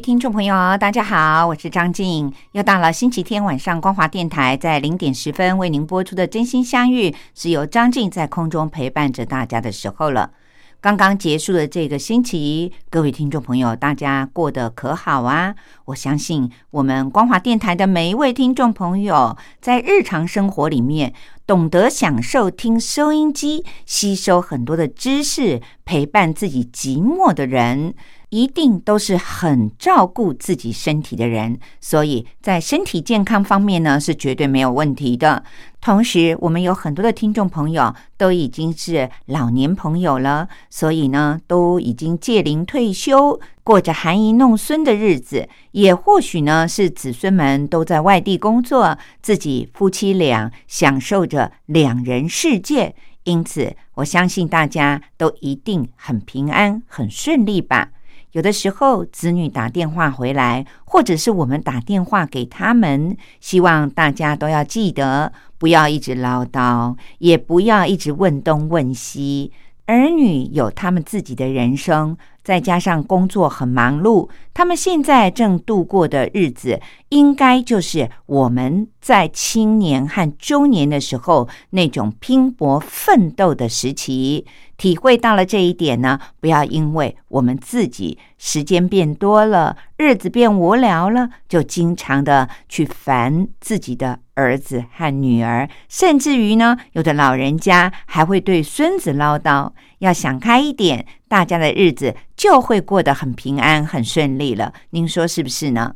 听众朋友，大家好，我是张静。又到了星期天晚上，光华电台在零点十分为您播出的《真心相遇》，是由张静在空中陪伴着大家的时候了。刚刚结束的这个星期，各位听众朋友，大家过得可好啊？我相信我们光华电台的每一位听众朋友，在日常生活里面懂得享受听收音机，吸收很多的知识，陪伴自己寂寞的人。一定都是很照顾自己身体的人，所以在身体健康方面呢是绝对没有问题的。同时，我们有很多的听众朋友都已经是老年朋友了，所以呢都已经届龄退休，过着含饴弄孙的日子。也或许呢是子孙们都在外地工作，自己夫妻俩享受着两人世界。因此，我相信大家都一定很平安、很顺利吧。有的时候，子女打电话回来，或者是我们打电话给他们，希望大家都要记得，不要一直唠叨，也不要一直问东问西。儿女有他们自己的人生。再加上工作很忙碌，他们现在正度过的日子，应该就是我们在青年和中年的时候那种拼搏奋斗的时期。体会到了这一点呢，不要因为我们自己时间变多了，日子变无聊了，就经常的去烦自己的儿子和女儿，甚至于呢，有的老人家还会对孙子唠叨。要想开一点，大家的日子就会过得很平安、很顺利了。您说是不是呢？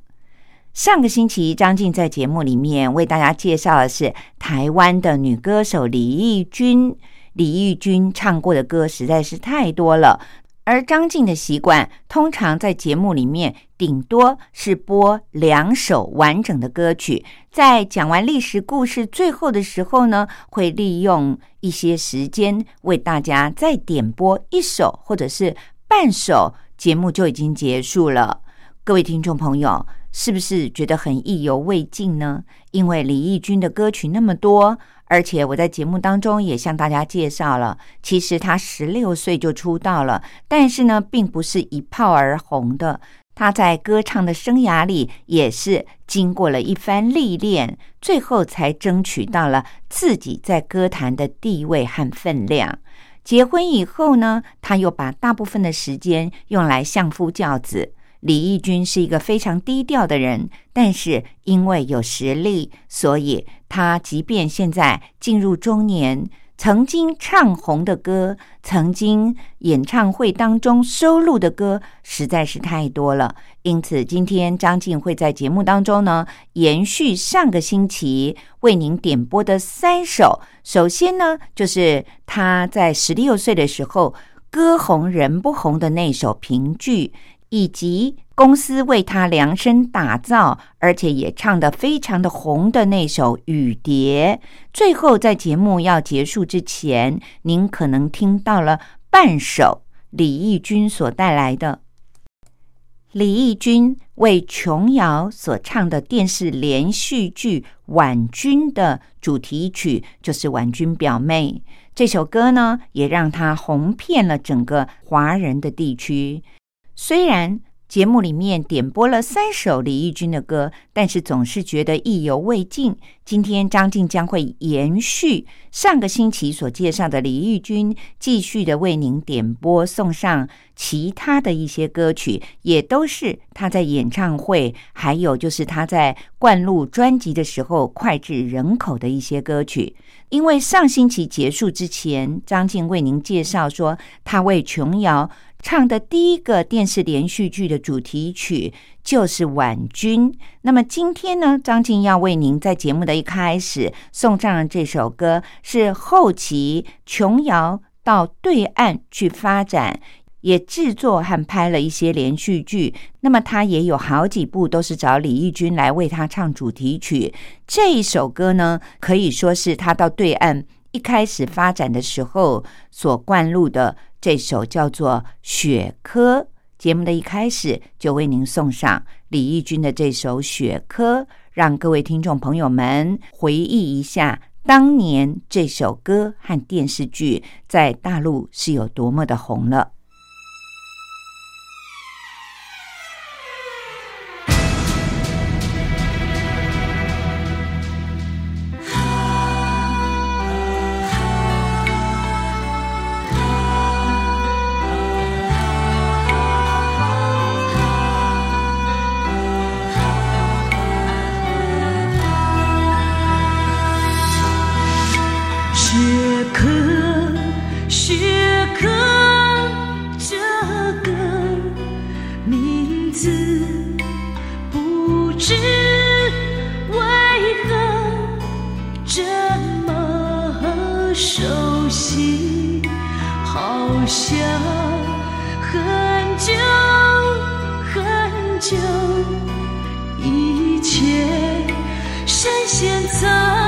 上个星期，张静在节目里面为大家介绍的是台湾的女歌手李翊君。李翊君唱过的歌实在是太多了，而张静的习惯通常在节目里面顶多是播两首完整的歌曲，在讲完历史故事最后的时候呢，会利用一些时间为大家再点播一首或者是半首，节目就已经结束了。各位听众朋友，是不是觉得很意犹未尽呢？因为李翊君的歌曲那么多。而且我在节目当中也向大家介绍了，其实他十六岁就出道了，但是呢，并不是一炮而红的。他在歌唱的生涯里也是经过了一番历练，最后才争取到了自己在歌坛的地位和分量。结婚以后呢，他又把大部分的时间用来相夫教子。李翊君是一个非常低调的人，但是因为有实力，所以他即便现在进入中年，曾经唱红的歌，曾经演唱会当中收录的歌实在是太多了。因此，今天张静会在节目当中呢，延续上个星期为您点播的三首。首先呢，就是他在十六岁的时候歌红人不红的那首评剧。以及公司为他量身打造，而且也唱得非常的红的那首《雨蝶》。最后在节目要结束之前，您可能听到了半首李翊君所带来的李翊君为琼瑶所唱的电视连续剧《婉君》的主题曲，就是《婉君表妹》这首歌呢，也让他红遍了整个华人的地区。虽然节目里面点播了三首李翊君的歌，但是总是觉得意犹未尽。今天张静将会延续上个星期所介绍的李翊君，继续的为您点播送上其他的一些歌曲，也都是他在演唱会，还有就是他在灌录专辑的时候脍炙人口的一些歌曲。因为上星期结束之前，张静为您介绍说他为琼瑶。唱的第一个电视连续剧的主题曲就是《婉君》。那么今天呢，张静要为您在节目的一开始送上这首歌，是后期琼瑶到对岸去发展，也制作和拍了一些连续剧。那么他也有好几部都是找李翊君来为他唱主题曲。这一首歌呢，可以说是他到对岸一开始发展的时候所灌录的。这首叫做《雪珂》，节目的一开始就为您送上李翊君的这首《雪珂》，让各位听众朋友们回忆一下当年这首歌和电视剧在大陆是有多么的红了。熟悉，好像很久很久以前，深陷在。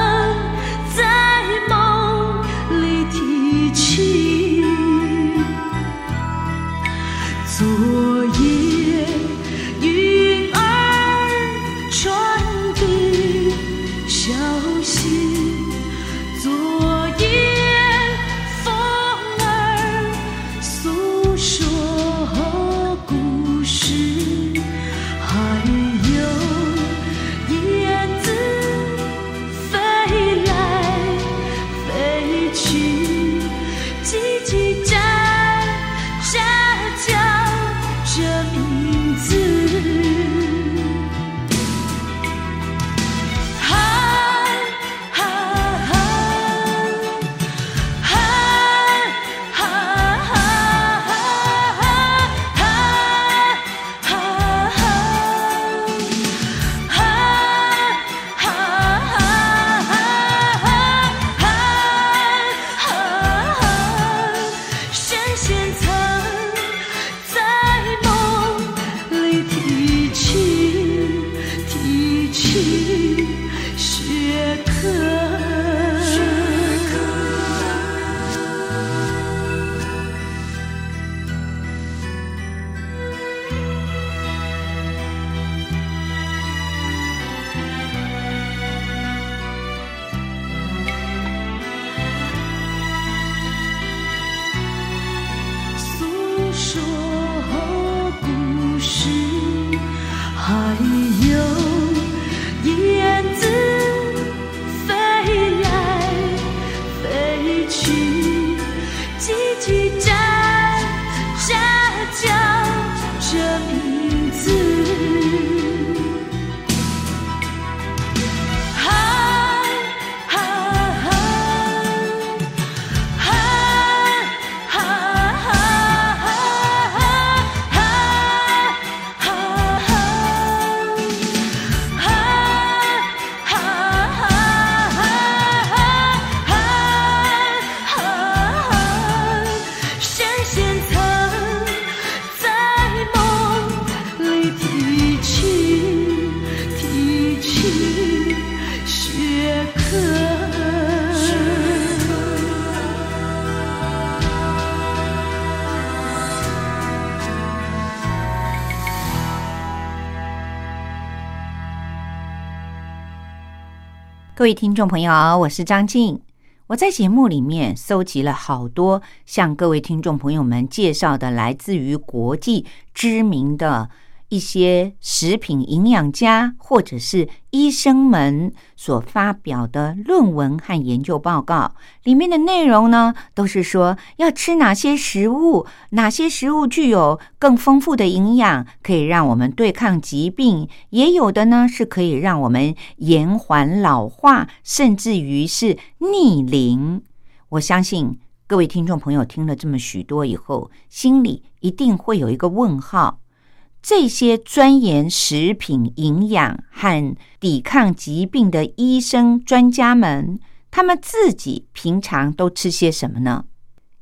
各位听众朋友，我是张静。我在节目里面搜集了好多向各位听众朋友们介绍的来自于国际知名的。一些食品营养家或者是医生们所发表的论文和研究报告里面的内容呢，都是说要吃哪些食物，哪些食物具有更丰富的营养，可以让我们对抗疾病；也有的呢，是可以让我们延缓老化，甚至于是逆龄。我相信各位听众朋友听了这么许多以后，心里。一定会有一个问号：这些钻研食品营养和抵抗疾病的医生专家们，他们自己平常都吃些什么呢？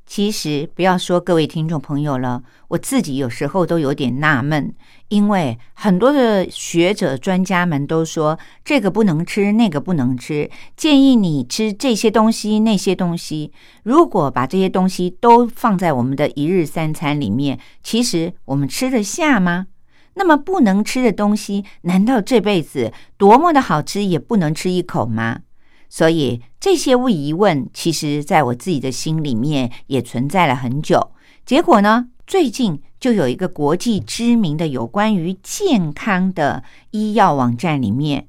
其实不要说各位听众朋友了，我自己有时候都有点纳闷，因为很多的学者专家们都说这个不能吃，那个不能吃，建议你吃这些东西那些东西。如果把这些东西都放在我们的一日三餐里面，其实我们吃得下吗？那么不能吃的东西，难道这辈子多么的好吃也不能吃一口吗？所以这些疑问，其实在我自己的心里面也存在了很久。结果呢，最近就有一个国际知名的有关于健康的医药网站里面，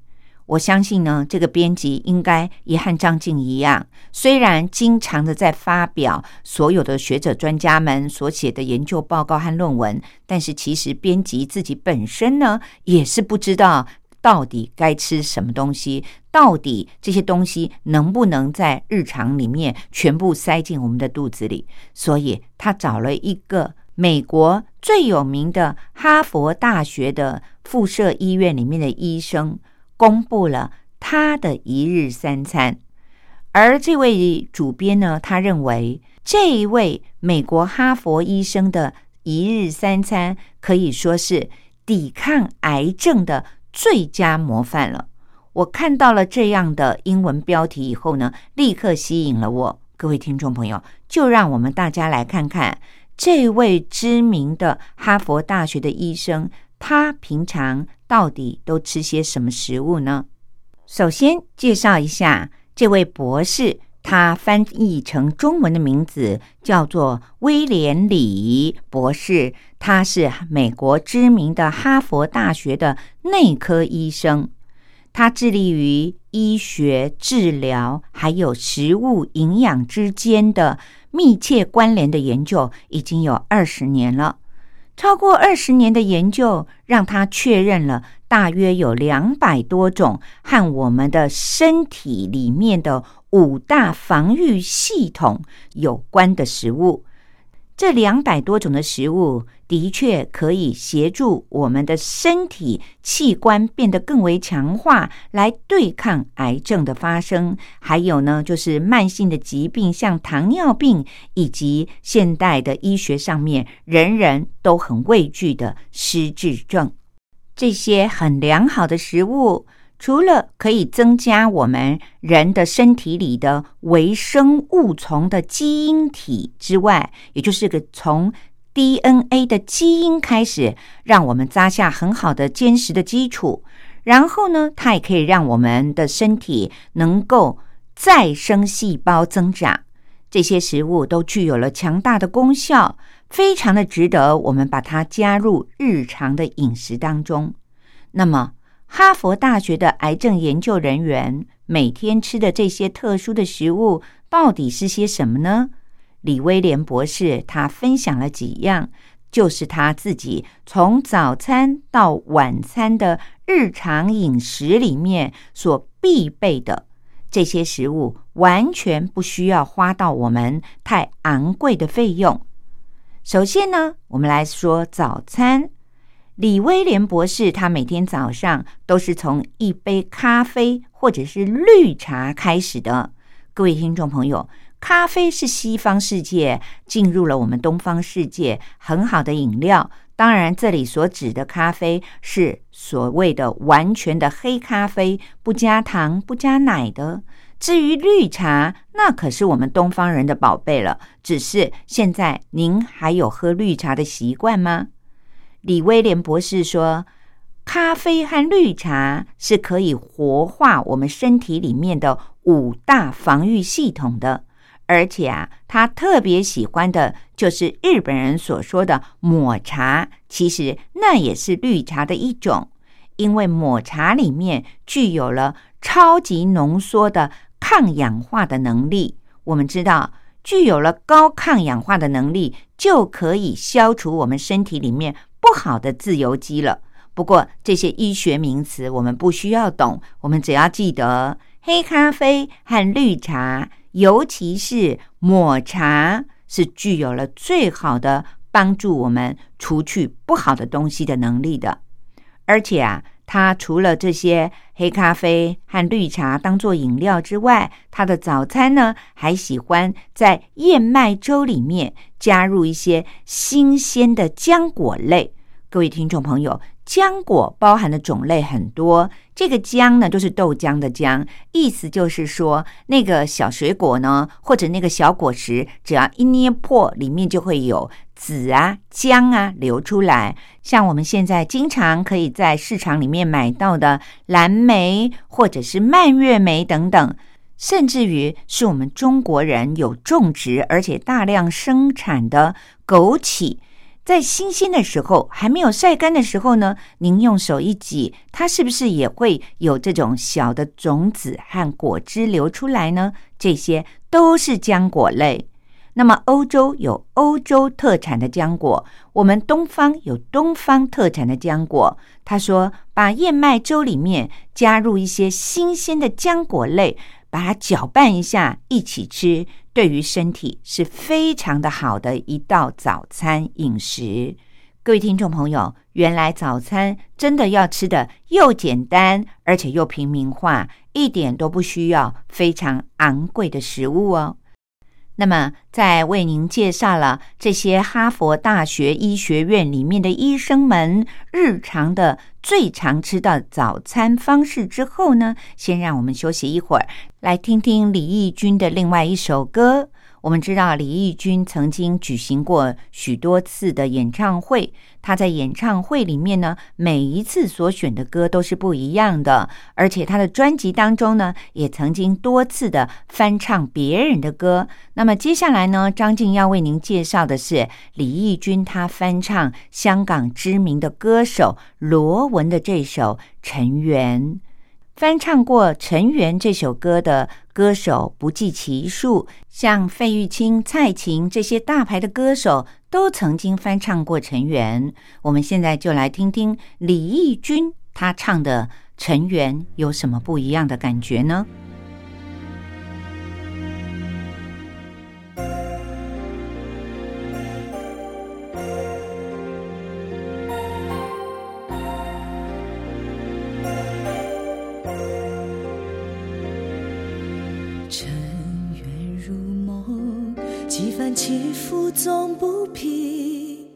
我相信呢，这个编辑应该也和张静一样，虽然经常的在发表所有的学者专家们所写的研究报告和论文，但是其实编辑自己本身呢，也是不知道。到底该吃什么东西？到底这些东西能不能在日常里面全部塞进我们的肚子里？所以他找了一个美国最有名的哈佛大学的附设医院里面的医生，公布了他的一日三餐。而这位主编呢，他认为这一位美国哈佛医生的一日三餐可以说是抵抗癌症的。最佳模范了！我看到了这样的英文标题以后呢，立刻吸引了我。各位听众朋友，就让我们大家来看看这位知名的哈佛大学的医生，他平常到底都吃些什么食物呢？首先介绍一下这位博士。他翻译成中文的名字叫做威廉李博士，他是美国知名的哈佛大学的内科医生。他致力于医学治疗还有食物营养之间的密切关联的研究，已经有二十年了。超过二十年的研究，让他确认了大约有两百多种和我们的身体里面的五大防御系统有关的食物。这两百多种的食物的确可以协助我们的身体器官变得更为强化，来对抗癌症的发生。还有呢，就是慢性的疾病，像糖尿病，以及现代的医学上面人人都很畏惧的失智症。这些很良好的食物。除了可以增加我们人的身体里的微生物丛的基因体之外，也就是个从 DNA 的基因开始，让我们扎下很好的坚实的基础。然后呢，它也可以让我们的身体能够再生细胞增长。这些食物都具有了强大的功效，非常的值得我们把它加入日常的饮食当中。那么。哈佛大学的癌症研究人员每天吃的这些特殊的食物到底是些什么呢？李威廉博士他分享了几样，就是他自己从早餐到晚餐的日常饮食里面所必备的这些食物，完全不需要花到我们太昂贵的费用。首先呢，我们来说早餐。李威廉博士，他每天早上都是从一杯咖啡或者是绿茶开始的。各位听众朋友，咖啡是西方世界进入了我们东方世界很好的饮料。当然，这里所指的咖啡是所谓的完全的黑咖啡，不加糖、不加奶的。至于绿茶，那可是我们东方人的宝贝了。只是现在您还有喝绿茶的习惯吗？李威廉博士说：“咖啡和绿茶是可以活化我们身体里面的五大防御系统的，而且啊，他特别喜欢的就是日本人所说的抹茶。其实那也是绿茶的一种，因为抹茶里面具有了超级浓缩的抗氧化的能力。我们知道，具有了高抗氧化的能力，就可以消除我们身体里面。”不好的自由基了。不过这些医学名词我们不需要懂，我们只要记得黑咖啡和绿茶，尤其是抹茶，是具有了最好的帮助我们除去不好的东西的能力的。而且啊，他除了这些黑咖啡和绿茶当做饮料之外，他的早餐呢还喜欢在燕麦粥里面加入一些新鲜的浆果类。各位听众朋友。浆果包含的种类很多，这个浆呢就是豆浆的浆，意思就是说那个小水果呢，或者那个小果实，只要一捏破，里面就会有籽啊、浆啊流出来。像我们现在经常可以在市场里面买到的蓝莓，或者是蔓越莓等等，甚至于是我们中国人有种植而且大量生产的枸杞。在新鲜的时候，还没有晒干的时候呢，您用手一挤，它是不是也会有这种小的种子和果汁流出来呢？这些都是浆果类。那么欧洲有欧洲特产的浆果，我们东方有东方特产的浆果。他说，把燕麦粥里面加入一些新鲜的浆果类，把它搅拌一下，一起吃。对于身体是非常的好的一道早餐饮食。各位听众朋友，原来早餐真的要吃的又简单，而且又平民化，一点都不需要非常昂贵的食物哦。那么，在为您介绍了这些哈佛大学医学院里面的医生们日常的最常吃的早餐方式之后呢，先让我们休息一会儿，来听听李翊君的另外一首歌。我们知道李翊君曾经举行过许多次的演唱会，他在演唱会里面呢，每一次所选的歌都是不一样的，而且他的专辑当中呢，也曾经多次的翻唱别人的歌。那么接下来呢，张静要为您介绍的是李翊君他翻唱香港知名的歌手罗文的这首《尘缘》。翻唱过《尘缘》这首歌的歌手不计其数，像费玉清、蔡琴这些大牌的歌手都曾经翻唱过《尘缘》。我们现在就来听听李翊君他唱的《尘缘》有什么不一样的感觉呢？尘缘如梦，几番起伏总不平，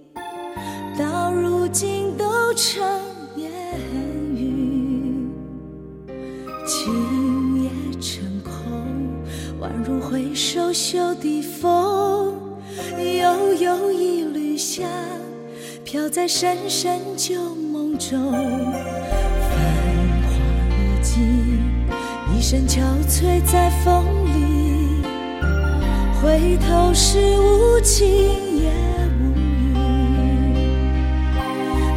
到如今都成烟云，情也成空，宛如挥手袖底风，悠悠一缕香，飘在深深旧梦中。身憔悴在风里。回头是无情也无语，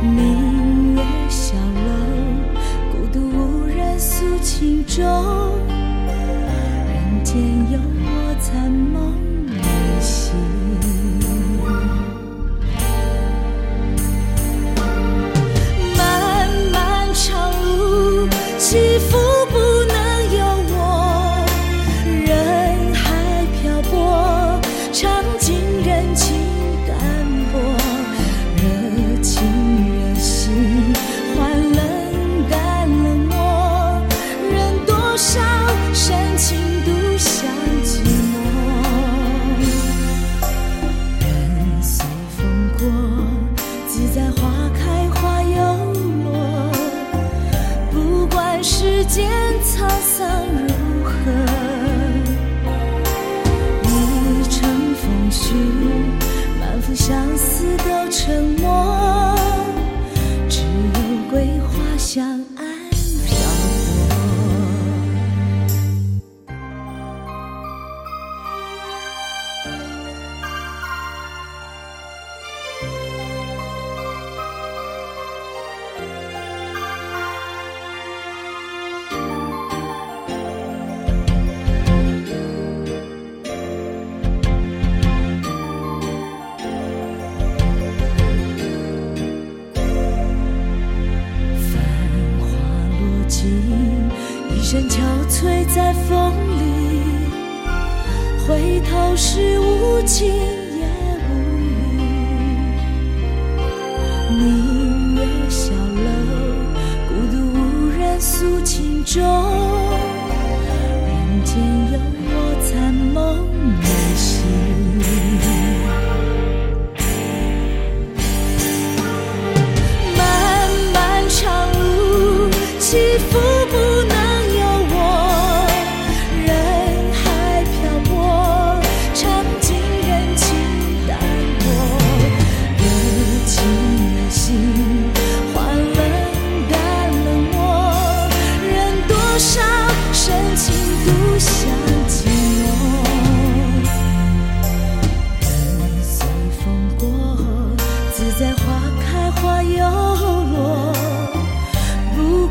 明月小楼，孤独无人诉情衷，人间有我残梦相思都沉默只有桂花香暗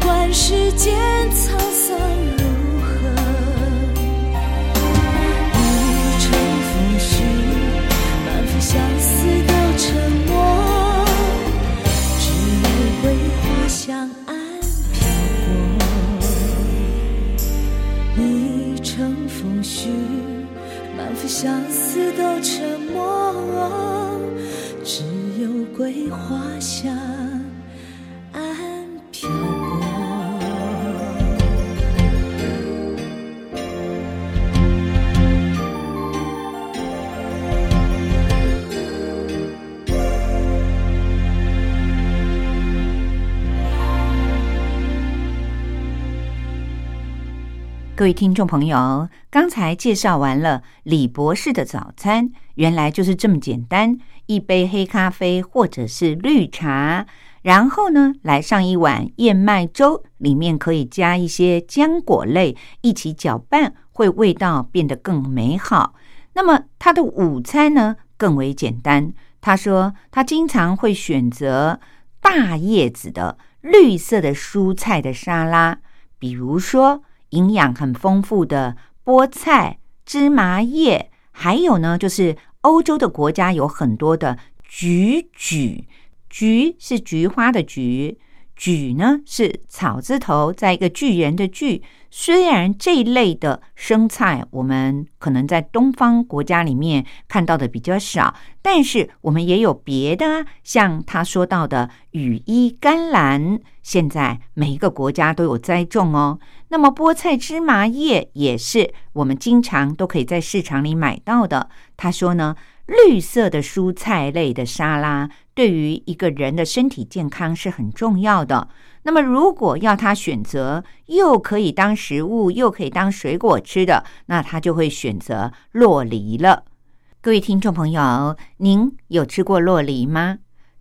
管世间沧桑如何，一程风絮，满腹相思都沉默，只有桂花香岸飘过。一程风絮，满腹相思都沉默，只有桂花香各位听众朋友，刚才介绍完了李博士的早餐，原来就是这么简单：一杯黑咖啡或者是绿茶，然后呢来上一碗燕麦粥，里面可以加一些浆果类，一起搅拌，会味道变得更美好。那么他的午餐呢更为简单，他说他经常会选择大叶子的绿色的蔬菜的沙拉，比如说。营养很丰富的菠菜、芝麻叶，还有呢，就是欧洲的国家有很多的菊苣，菊是菊花的菊，苣呢是草字头在一个巨人的巨。虽然这一类的生菜，我们可能在东方国家里面看到的比较少，但是我们也有别的啊，像他说到的羽衣甘蓝，现在每一个国家都有栽种哦。那么菠菜、芝麻叶也是我们经常都可以在市场里买到的。他说呢，绿色的蔬菜类的沙拉对于一个人的身体健康是很重要的。那么，如果要他选择又可以当食物又可以当水果吃的，那他就会选择洛梨了。各位听众朋友，您有吃过洛梨吗？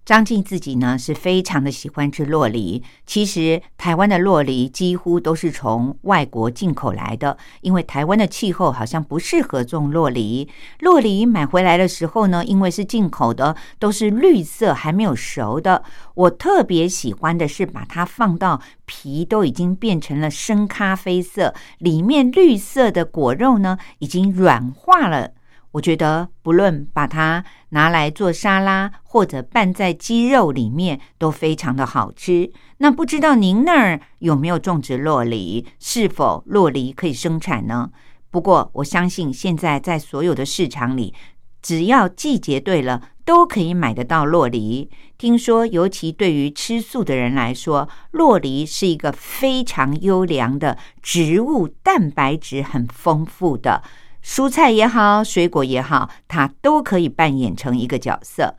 张静自己呢是非常的喜欢吃洛梨。其实台湾的洛梨几乎都是从外国进口来的，因为台湾的气候好像不适合种洛梨。洛梨买回来的时候呢，因为是进口的，都是绿色还没有熟的。我特别喜欢的是把它放到皮都已经变成了深咖啡色，里面绿色的果肉呢已经软化了。我觉得，不论把它拿来做沙拉，或者拌在鸡肉里面，都非常的好吃。那不知道您那儿有没有种植洛梨？是否洛梨可以生产呢？不过我相信，现在在所有的市场里，只要季节对了，都可以买得到洛梨。听说，尤其对于吃素的人来说，洛梨是一个非常优良的植物，蛋白质很丰富的。蔬菜也好，水果也好，它都可以扮演成一个角色。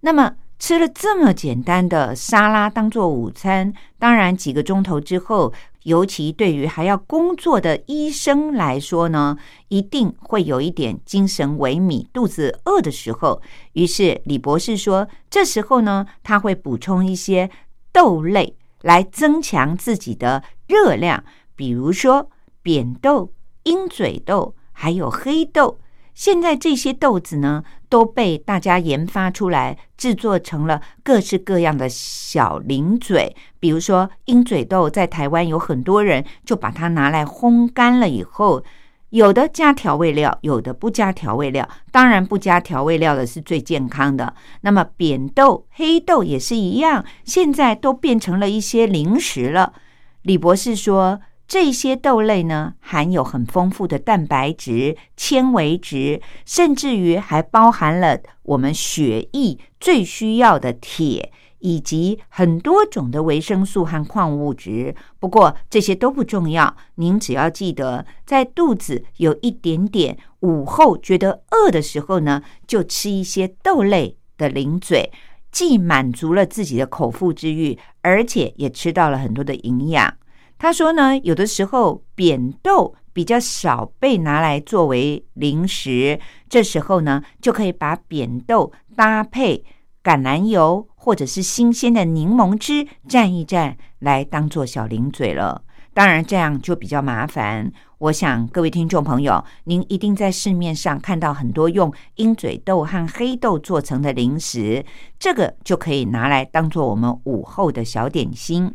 那么吃了这么简单的沙拉当做午餐，当然几个钟头之后，尤其对于还要工作的医生来说呢，一定会有一点精神萎靡、肚子饿的时候。于是李博士说，这时候呢，他会补充一些豆类来增强自己的热量，比如说扁豆、鹰嘴豆。还有黑豆，现在这些豆子呢都被大家研发出来，制作成了各式各样的小零嘴。比如说鹰嘴豆，在台湾有很多人就把它拿来烘干了以后，有的加调味料，有的不加调味料。当然，不加调味料的是最健康的。那么扁豆、黑豆也是一样，现在都变成了一些零食了。李博士说。这些豆类呢，含有很丰富的蛋白质、纤维质，甚至于还包含了我们血液最需要的铁，以及很多种的维生素和矿物质。不过这些都不重要，您只要记得，在肚子有一点点午后觉得饿的时候呢，就吃一些豆类的零嘴，既满足了自己的口腹之欲，而且也吃到了很多的营养。他说呢，有的时候扁豆比较少被拿来作为零食，这时候呢，就可以把扁豆搭配橄榄油或者是新鲜的柠檬汁蘸一蘸，来当做小零嘴了。当然，这样就比较麻烦。我想各位听众朋友，您一定在市面上看到很多用鹰嘴豆和黑豆做成的零食，这个就可以拿来当做我们午后的小点心。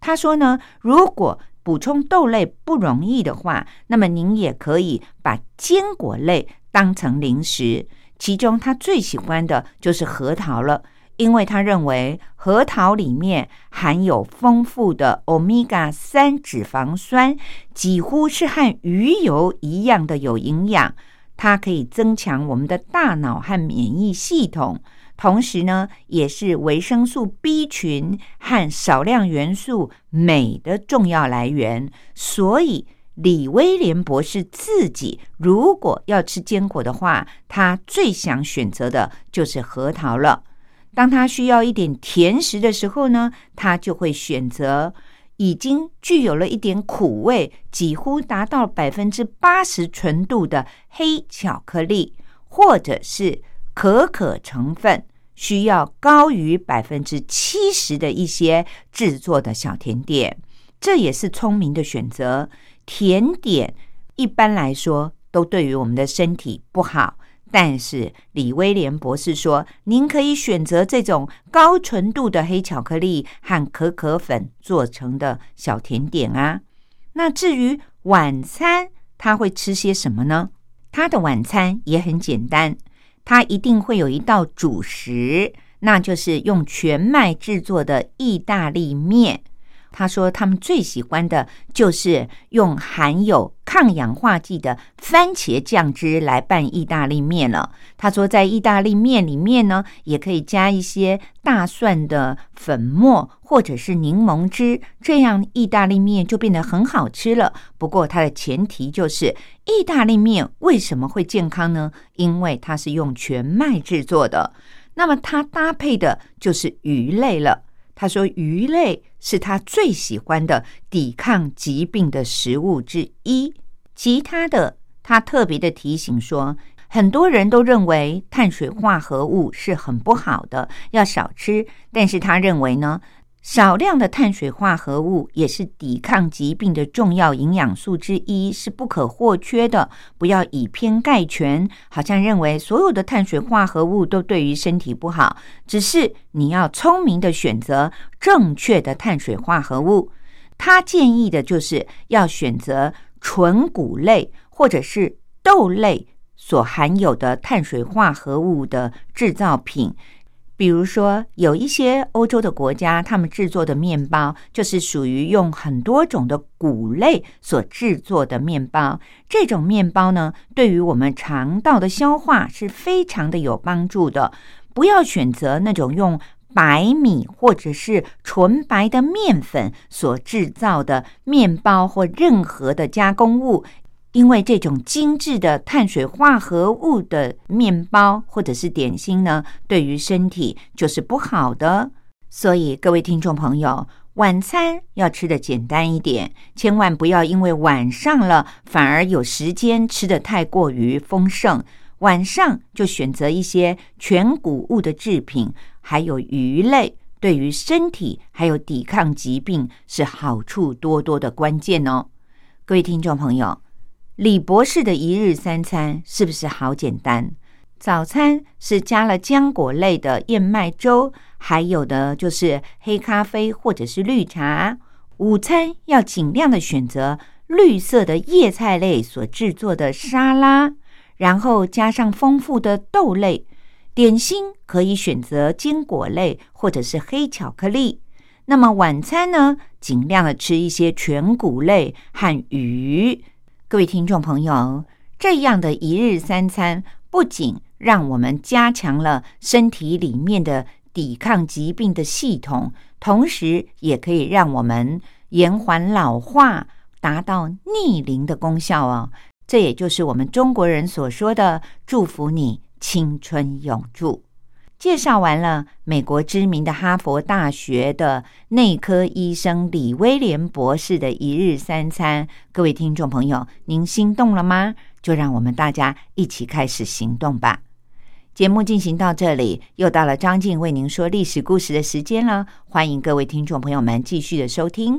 他说呢，如果补充豆类不容易的话，那么您也可以把坚果类当成零食。其中他最喜欢的就是核桃了，因为他认为核桃里面含有丰富的欧米伽三脂肪酸，几乎是和鱼油一样的有营养。它可以增强我们的大脑和免疫系统。同时呢，也是维生素 B 群和少量元素镁的重要来源。所以，李威廉博士自己如果要吃坚果的话，他最想选择的就是核桃了。当他需要一点甜食的时候呢，他就会选择已经具有了一点苦味、几乎达到百分之八十纯度的黑巧克力，或者是可可成分。需要高于百分之七十的一些制作的小甜点，这也是聪明的选择。甜点一般来说都对于我们的身体不好，但是李威廉博士说，您可以选择这种高纯度的黑巧克力和可可粉做成的小甜点啊。那至于晚餐，他会吃些什么呢？他的晚餐也很简单。它一定会有一道主食，那就是用全麦制作的意大利面。他说他们最喜欢的就是用含有抗氧化剂的番茄酱汁来拌意大利面了。他说在意大利面里面呢，也可以加一些大蒜的粉末或者是柠檬汁，这样意大利面就变得很好吃了。不过它的前提就是意大利面为什么会健康呢？因为它是用全麦制作的。那么它搭配的就是鱼类了。他说：“鱼类是他最喜欢的抵抗疾病的食物之一。其他的，他特别的提醒说，很多人都认为碳水化合物是很不好的，要少吃。但是他认为呢。”少量的碳水化合物也是抵抗疾病的重要营养素之一，是不可或缺的。不要以偏概全，好像认为所有的碳水化合物都对于身体不好。只是你要聪明的选择正确的碳水化合物。他建议的就是要选择纯谷类或者是豆类所含有的碳水化合物的制造品。比如说，有一些欧洲的国家，他们制作的面包就是属于用很多种的谷类所制作的面包。这种面包呢，对于我们肠道的消化是非常的有帮助的。不要选择那种用白米或者是纯白的面粉所制造的面包或任何的加工物。因为这种精致的碳水化合物的面包或者是点心呢，对于身体就是不好的。所以各位听众朋友，晚餐要吃的简单一点，千万不要因为晚上了反而有时间吃的太过于丰盛。晚上就选择一些全谷物的制品，还有鱼类，对于身体还有抵抗疾病是好处多多的关键哦。各位听众朋友。李博士的一日三餐是不是好简单？早餐是加了浆果类的燕麦粥，还有的就是黑咖啡或者是绿茶。午餐要尽量的选择绿色的叶菜类所制作的沙拉，然后加上丰富的豆类。点心可以选择坚果类或者是黑巧克力。那么晚餐呢，尽量的吃一些全谷类和鱼。各位听众朋友，这样的一日三餐不仅让我们加强了身体里面的抵抗疾病的系统，同时也可以让我们延缓老化，达到逆龄的功效哦。这也就是我们中国人所说的“祝福你青春永驻”。介绍完了美国知名的哈佛大学的内科医生李威廉博士的一日三餐，各位听众朋友，您心动了吗？就让我们大家一起开始行动吧。节目进行到这里，又到了张静为您说历史故事的时间了。欢迎各位听众朋友们继续的收听。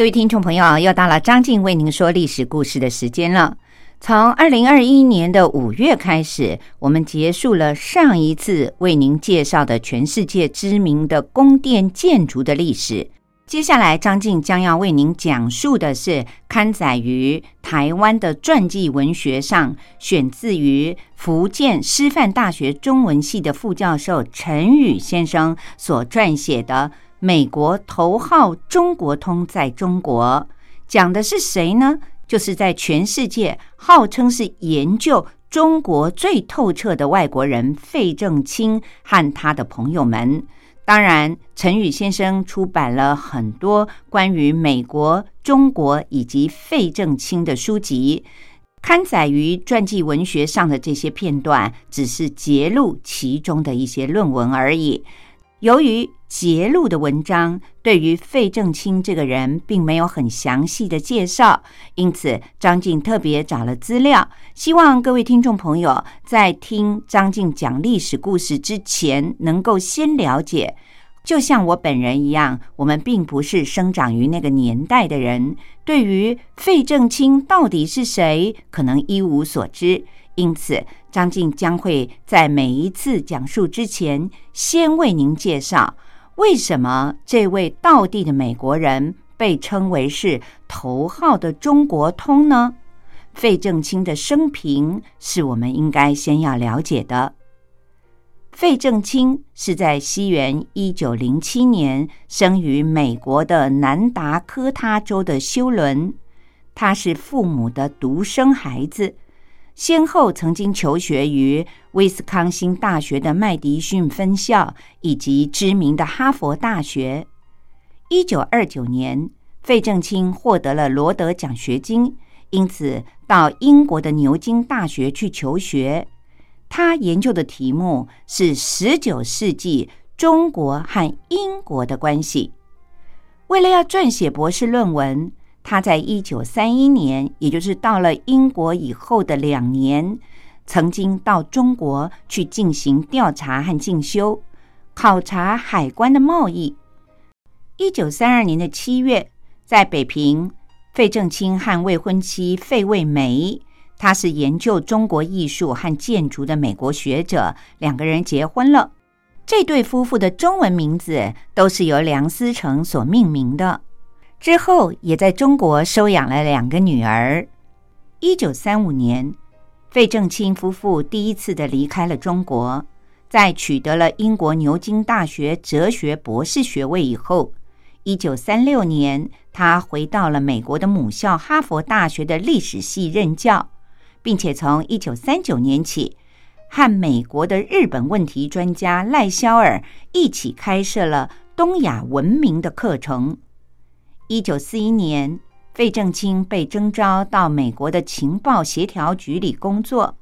各位听众朋友，又到了张静为您说历史故事的时间了。从二零二一年的五月开始，我们结束了上一次为您介绍的全世界知名的宫殿建筑的历史。接下来，张静将要为您讲述的是刊载于台湾的传记文学上，选自于福建师范大学中文系的副教授陈宇先生所撰写的。美国头号中国通在中国讲的是谁呢？就是在全世界号称是研究中国最透彻的外国人费正清和他的朋友们。当然，陈宇先生出版了很多关于美国、中国以及费正清的书籍，刊载于传记文学上的这些片段，只是揭露其中的一些论文而已。由于揭露的文章对于费正清这个人并没有很详细的介绍，因此张静特别找了资料，希望各位听众朋友在听张静讲历史故事之前，能够先了解。就像我本人一样，我们并不是生长于那个年代的人，对于费正清到底是谁，可能一无所知。因此，张静将会在每一次讲述之前，先为您介绍。为什么这位道地的美国人被称为是头号的中国通呢？费正清的生平是我们应该先要了解的。费正清是在西元一九零七年生于美国的南达科他州的休伦，他是父母的独生孩子。先后曾经求学于威斯康星大学的麦迪逊分校以及知名的哈佛大学。一九二九年，费正清获得了罗德奖学金，因此到英国的牛津大学去求学。他研究的题目是十九世纪中国和英国的关系。为了要撰写博士论文。他在一九三一年，也就是到了英国以后的两年，曾经到中国去进行调查和进修，考察海关的贸易。一九三二年的七月，在北平，费正清和未婚妻费慰梅，他是研究中国艺术和建筑的美国学者，两个人结婚了。这对夫妇的中文名字都是由梁思成所命名的。之后，也在中国收养了两个女儿。一九三五年，费正清夫妇第一次的离开了中国，在取得了英国牛津大学哲学博士学位以后，一九三六年，他回到了美国的母校哈佛大学的历史系任教，并且从一九三九年起，和美国的日本问题专家赖肖尔一起开设了东亚文明的课程。一九四一年，费正清被征召到美国的情报协调局里工作。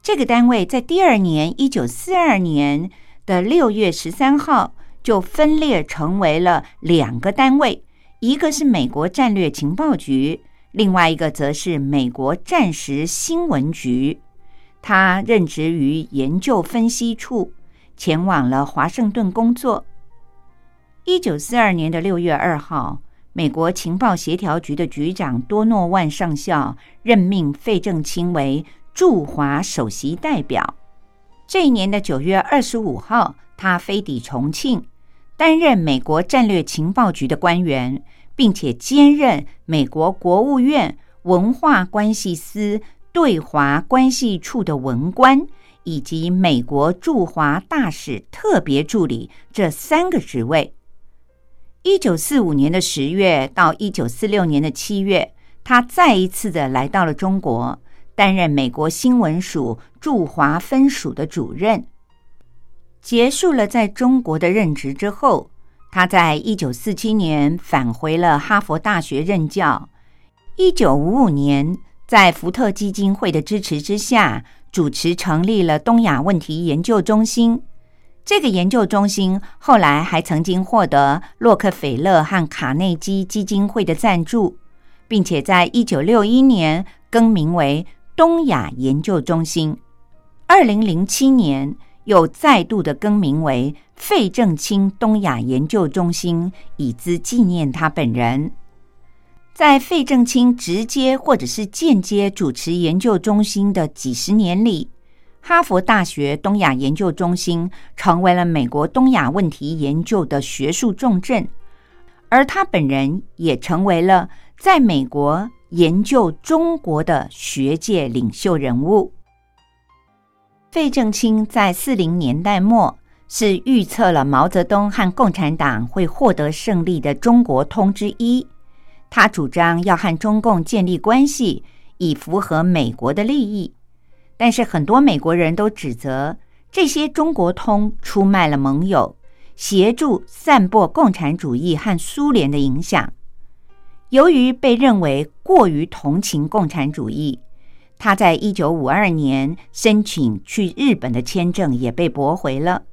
这个单位在第二年，一九四二年的六月十三号就分裂成为了两个单位，一个是美国战略情报局，另外一个则是美国战时新闻局，他任职于研究分析处，前往了华盛顿工作。一九四二年的六月二号，美国情报协调局的局长多诺万上校任命费正清为驻华首席代表。这一年的九月二十五号，他飞抵重庆，担任美国战略情报局的官员。并且兼任美国国务院文化关系司对华关系处的文官，以及美国驻华大使特别助理这三个职位。一九四五年的十月到一九四六年的七月，他再一次的来到了中国，担任美国新闻署驻华分署的主任。结束了在中国的任职之后。他在一九四七年返回了哈佛大学任教。一九五五年，在福特基金会的支持之下，主持成立了东亚问题研究中心。这个研究中心后来还曾经获得洛克菲勒和卡内基基金会的赞助，并且在一九六一年更名为东亚研究中心。二零零七年。又再度的更名为费正清东亚研究中心，以资纪念他本人。在费正清直接或者是间接主持研究中心的几十年里，哈佛大学东亚研究中心成为了美国东亚问题研究的学术重镇，而他本人也成为了在美国研究中国的学界领袖人物。费正清在四零年代末是预测了毛泽东和共产党会获得胜利的中国通之一。他主张要和中共建立关系，以符合美国的利益。但是很多美国人都指责这些中国通出卖了盟友，协助散播共产主义和苏联的影响。由于被认为过于同情共产主义。他在一九五二年申请去日本的签证也被驳回了，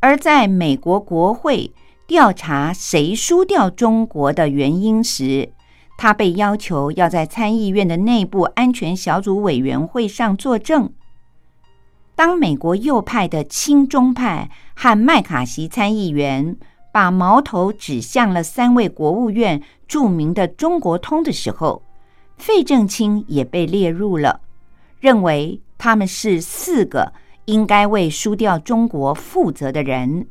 而在美国国会调查谁输掉中国的原因时，他被要求要在参议院的内部安全小组委员会上作证。当美国右派的亲中派和麦卡锡参议员把矛头指向了三位国务院著名的中国通的时候，费正清也被列入了，认为他们是四个应该为输掉中国负责的人。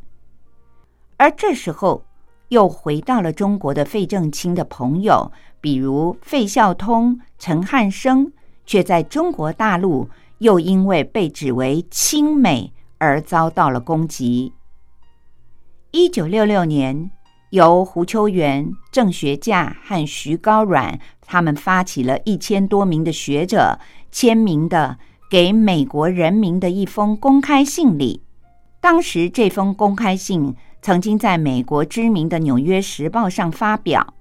而这时候，又回到了中国的费正清的朋友，比如费孝通、陈汉生，却在中国大陆又因为被指为亲美而遭到了攻击。一九六六年。由胡秋原、郑学稼和徐高阮他们发起了一千多名的学者签名的给美国人民的一封公开信里。当时这封公开信曾经在美国知名的《纽约时报》上发表，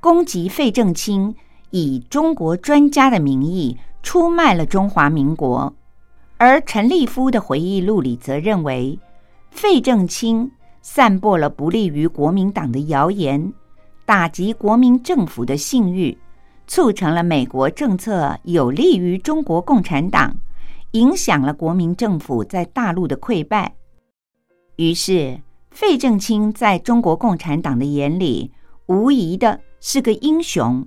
攻击费正清以中国专家的名义出卖了中华民国。而陈立夫的回忆录里则认为，费正清。散播了不利于国民党的谣言，打击国民政府的信誉，促成了美国政策有利于中国共产党，影响了国民政府在大陆的溃败。于是，费正清在中国共产党的眼里，无疑的是个英雄。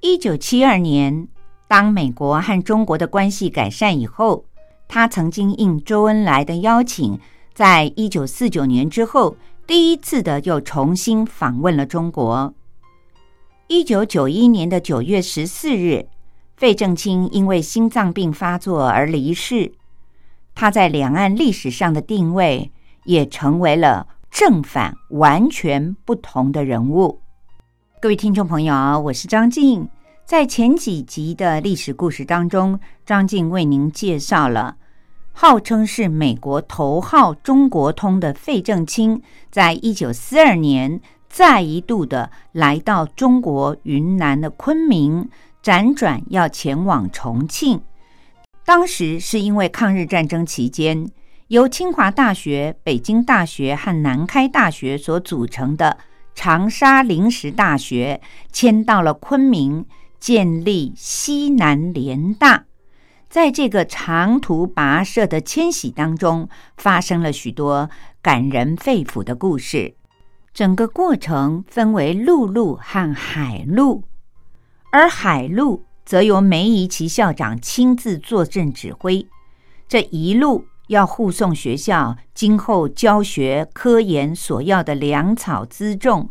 一九七二年，当美国和中国的关系改善以后，他曾经应周恩来的邀请。在一九四九年之后，第一次的又重新访问了中国。一九九一年的九月十四日，费正清因为心脏病发作而离世。他在两岸历史上的定位也成为了正反完全不同的人物。各位听众朋友，我是张静。在前几集的历史故事当中，张静为您介绍了。号称是美国头号中国通的费正清，在一九四二年再一度的来到中国云南的昆明，辗转要前往重庆。当时是因为抗日战争期间，由清华大学、北京大学和南开大学所组成的长沙临时大学，迁到了昆明，建立西南联大。在这个长途跋涉的迁徙当中，发生了许多感人肺腑的故事。整个过程分为陆路和海路，而海路则由梅贻琦校长亲自坐镇指挥。这一路要护送学校今后教学科研所要的粮草辎重、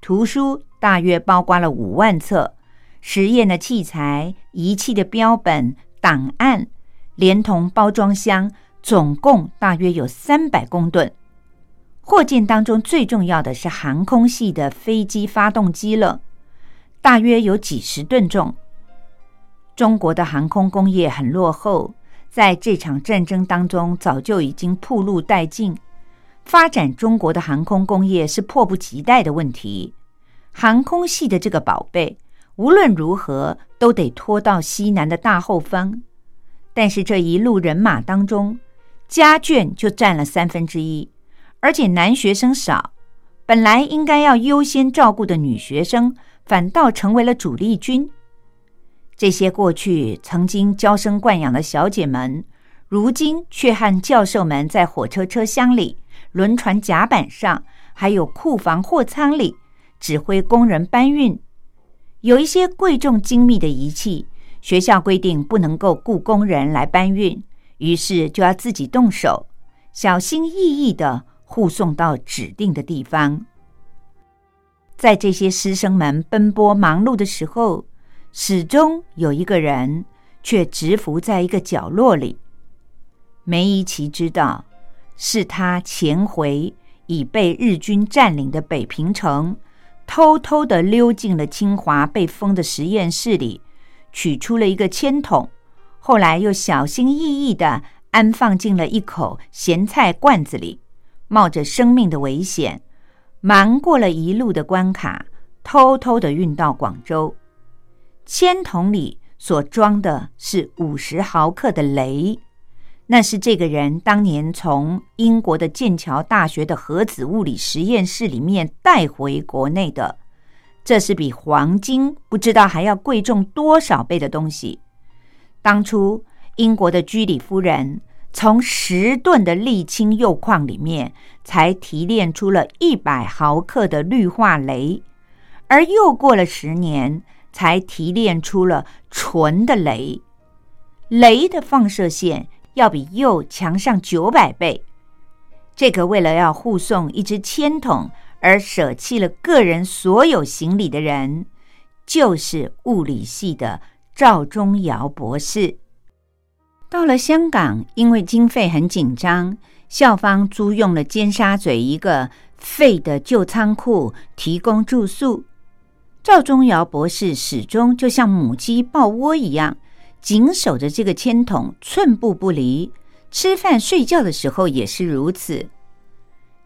图书，大约包括了五万册；实验的器材、仪器的标本。档案连同包装箱，总共大约有三百公吨。货件当中最重要的是航空系的飞机发动机了，大约有几十吨重。中国的航空工业很落后，在这场战争当中早就已经铺路殆尽。发展中国的航空工业是迫不及待的问题。航空系的这个宝贝。无论如何，都得拖到西南的大后方。但是这一路人马当中，家眷就占了三分之一，而且男学生少。本来应该要优先照顾的女学生，反倒成为了主力军。这些过去曾经娇生惯养的小姐们，如今却和教授们在火车车厢里、轮船甲板上，还有库房货仓里，指挥工人搬运。有一些贵重精密的仪器，学校规定不能够雇工人来搬运，于是就要自己动手，小心翼翼的护送到指定的地方。在这些师生们奔波忙碌的时候，始终有一个人却蛰伏在一个角落里。梅贻琦知道，是他前回已被日军占领的北平城。偷偷的溜进了清华被封的实验室里，取出了一个铅筒，后来又小心翼翼的安放进了一口咸菜罐子里，冒着生命的危险，瞒过了一路的关卡，偷偷的运到广州。铅筒里所装的是五十毫克的镭。那是这个人当年从英国的剑桥大学的核子物理实验室里面带回国内的，这是比黄金不知道还要贵重多少倍的东西。当初英国的居里夫人从十吨的沥青铀矿里面才提炼出了一百毫克的氯化镭，而又过了十年才提炼出了纯的镭。镭的放射线。要比铀强上九百倍。这个为了要护送一只铅筒而舍弃了个人所有行李的人，就是物理系的赵忠尧博士。到了香港，因为经费很紧张，校方租用了尖沙咀一个废的旧仓库提供住宿。赵忠尧博士始终就像母鸡抱窝一样。紧守着这个铅筒，寸步不离。吃饭、睡觉的时候也是如此。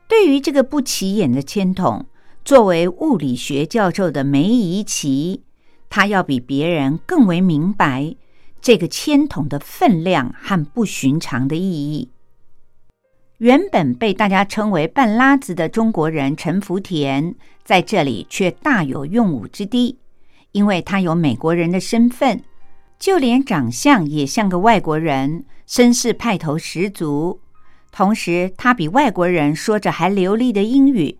对于这个不起眼的铅筒，作为物理学教授的梅贻琦，他要比别人更为明白这个铅筒的分量和不寻常的意义。原本被大家称为半拉子的中国人陈福田，在这里却大有用武之地，因为他有美国人的身份。就连长相也像个外国人，绅士派头十足。同时，他比外国人说着还流利的英语，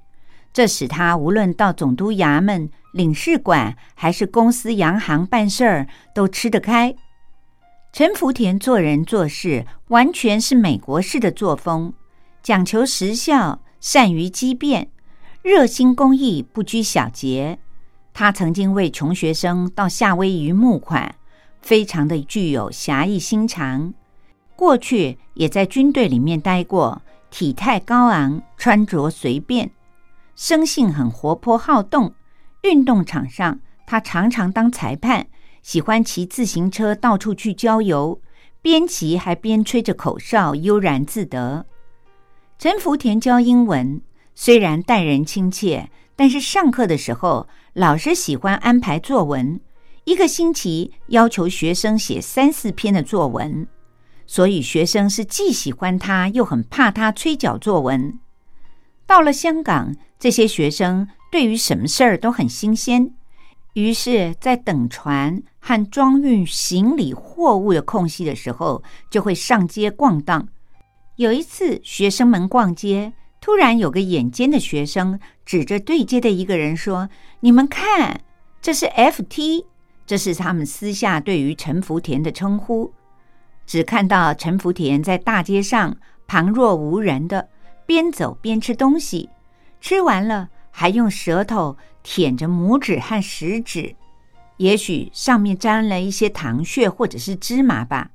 这使他无论到总督衙门、领事馆，还是公司、洋行办事儿，都吃得开。陈福田做人做事完全是美国式的作风，讲求实效，善于机变，热心公益，不拘小节。他曾经为穷学生到夏威夷募款。非常的具有侠义心肠，过去也在军队里面待过，体态高昂，穿着随便，生性很活泼好动。运动场上，他常常当裁判，喜欢骑自行车到处去郊游，边骑还边吹着口哨，悠然自得。陈福田教英文，虽然待人亲切，但是上课的时候老是喜欢安排作文。一个星期要求学生写三四篇的作文，所以学生是既喜欢他又很怕他催缴作文。到了香港，这些学生对于什么事儿都很新鲜，于是，在等船和装运行李货物的空隙的时候，就会上街逛荡。有一次，学生们逛街，突然有个眼尖的学生指着对街的一个人说：“你们看，这是 F.T.，这是他们私下对于陈福田的称呼。”只看到陈福田在大街上旁若无人的边走边吃东西，吃完了还用舌头舔着拇指和食指，也许上面沾了一些糖屑或者是芝麻吧。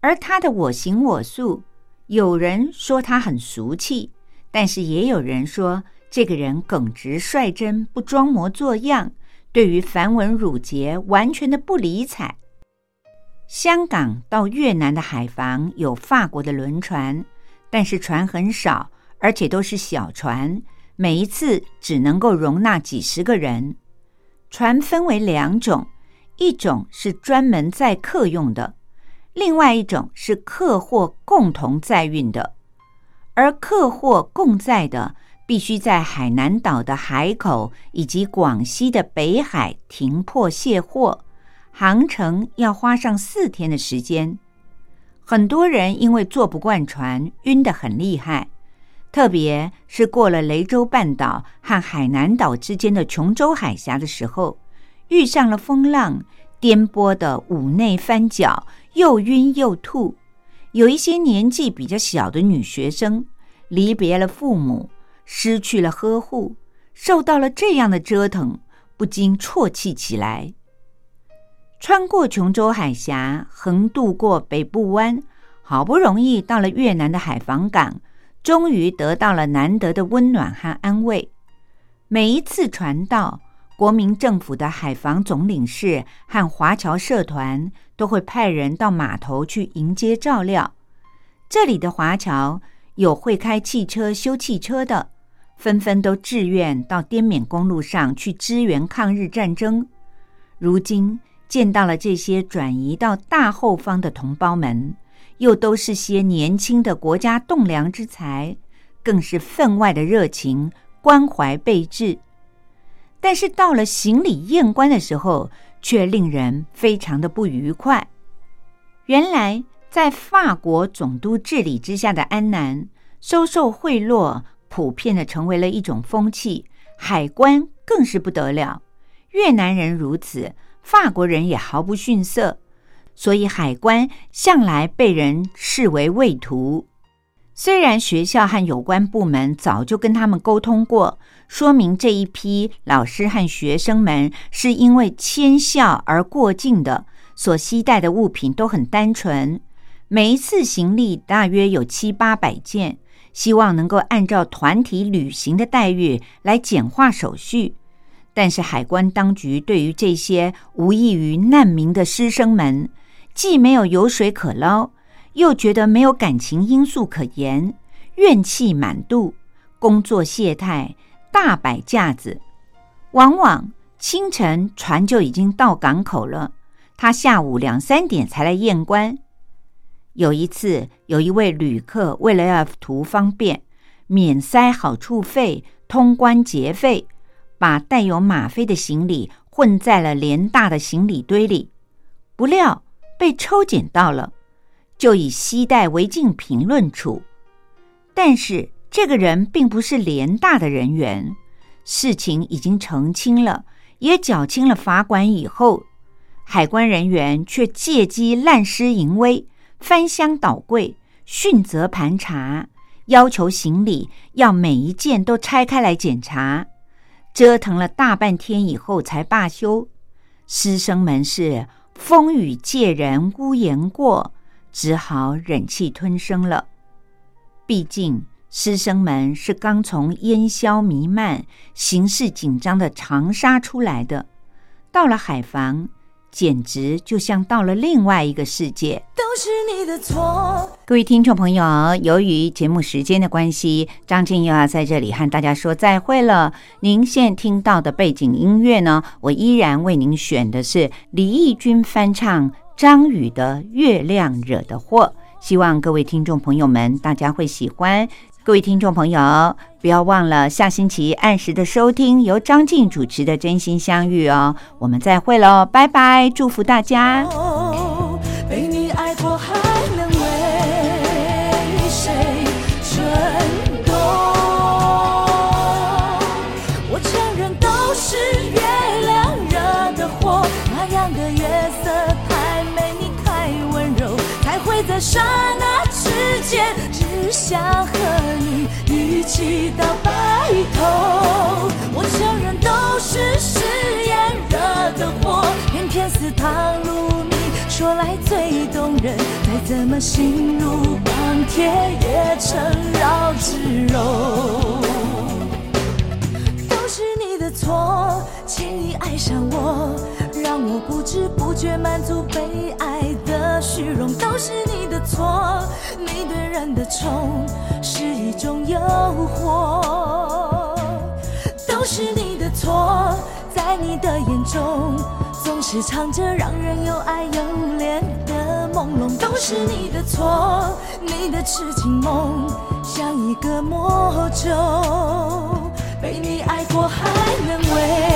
而他的我行我素，有人说他很俗气，但是也有人说这个人耿直率真，不装模作样，对于繁文缛节完全的不理睬。香港到越南的海防有法国的轮船，但是船很少，而且都是小船，每一次只能够容纳几十个人。船分为两种，一种是专门载客用的，另外一种是客货共同载运的。而客货共载的，必须在海南岛的海口以及广西的北海停泊卸货。航程要花上四天的时间，很多人因为坐不惯船，晕得很厉害。特别是过了雷州半岛和海南岛之间的琼州海峡的时候，遇上了风浪，颠簸的五内翻脚，又晕又吐。有一些年纪比较小的女学生，离别了父母，失去了呵护，受到了这样的折腾，不禁啜泣起来。穿过琼州海峡，横渡过北部湾，好不容易到了越南的海防港，终于得到了难得的温暖和安慰。每一次船到，国民政府的海防总领事和华侨社团都会派人到码头去迎接照料。这里的华侨有会开汽车、修汽车的，纷纷都志愿到滇缅公路上去支援抗日战争。如今。见到了这些转移到大后方的同胞们，又都是些年轻的国家栋梁之才，更是分外的热情关怀备至。但是到了行李验关的时候，却令人非常的不愉快。原来在法国总督治理之下的安南，收受贿赂普遍的成为了一种风气，海关更是不得了。越南人如此。法国人也毫不逊色，所以海关向来被人视为畏途。虽然学校和有关部门早就跟他们沟通过，说明这一批老师和学生们是因为迁校而过境的，所携带的物品都很单纯，每一次行李大约有七八百件，希望能够按照团体旅行的待遇来简化手续。但是海关当局对于这些无异于难民的师生们，既没有油水可捞，又觉得没有感情因素可言，怨气满肚，工作懈怠，大摆架子。往往清晨船就已经到港口了，他下午两三点才来验关。有一次，有一位旅客为了要图方便，免塞好处费，通关节费。把带有吗啡的行李混在了联大的行李堆里，不料被抽检到了，就以携带违禁品论处。但是这个人并不是联大的人员，事情已经澄清了，也缴清了罚款以后，海关人员却借机滥施淫威，翻箱倒柜，迅责盘查，要求行李要每一件都拆开来检查。折腾了大半天以后才罢休，师生们是风雨借人屋檐过，只好忍气吞声了。毕竟师生们是刚从烟消弥漫、形势紧张的长沙出来的，到了海防。简直就像到了另外一个世界。都是你的错。各位听众朋友，由于节目时间的关系，张静又要在这里和大家说再会了。您现在听到的背景音乐呢，我依然为您选的是李翊君翻唱张宇的《月亮惹的祸》，希望各位听众朋友们大家会喜欢。各位听众朋友，不要忘了下星期按时的收听由张静主持的《真心相遇》哦。我们再会喽，拜拜！祝福大家。起到白头。我承认都是誓言惹的祸，偏偏似糖如蜜。说来最动人，再怎么心如钢铁也成绕指柔。都是你的错，轻易爱上我，让我不知不觉满足被爱的虚荣。都是你的错，你对人的宠是一种诱惑。都是你的错，在你的眼中。总是藏着让人又爱又怜的朦胧，都是你的错，你的痴情梦像一个魔咒，被你爱过还能为。